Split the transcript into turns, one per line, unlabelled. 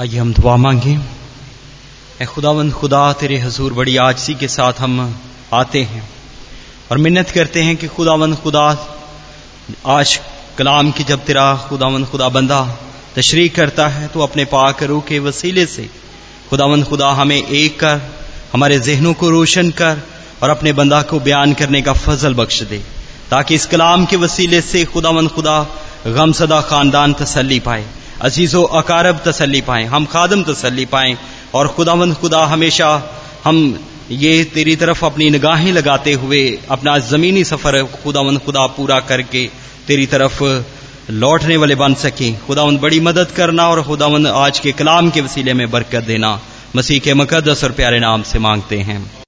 आइए हम दुआ मांगे। ए खुदावंद, खुदा, तेरे हजूर, बड़ी आजसी के साथ हम आते हैं और मिन्नत करते हैं कि खुदावंद, खुदा, आज कलाम की जब तेरा खुदावंद, खुदा बंदा तशरी करता है तो अपने पाक रू के वसीले से खुदावंद, खुदा हमें एक कर, हमारे जहनों को रोशन कर और अपने बंदा को बयान करने का फजल बख्श दे, ताकि इस कलाम के वसीले से खुदावंद, खुदा गमसदा खानदान तसली पाए। अजीज़ो, अकारब तसली पाएँ, हम खादम तसली पाएँ, और खुदावंद खुदा, हमेशा हम ये तेरी तरफ़ अपनी निगाहें लगाते हुए, अपना जमीनी सफ़र खुदावंद खुदा पूरा करके तेरी तरफ़ लौटने वाले बन सके। खुदावंद, बड़ी मदद करना और खुदावंद आज के कलाम के वसीले में बरकत देना। मसीह के मुकदस और प्यारे नाम से मांगते हैं।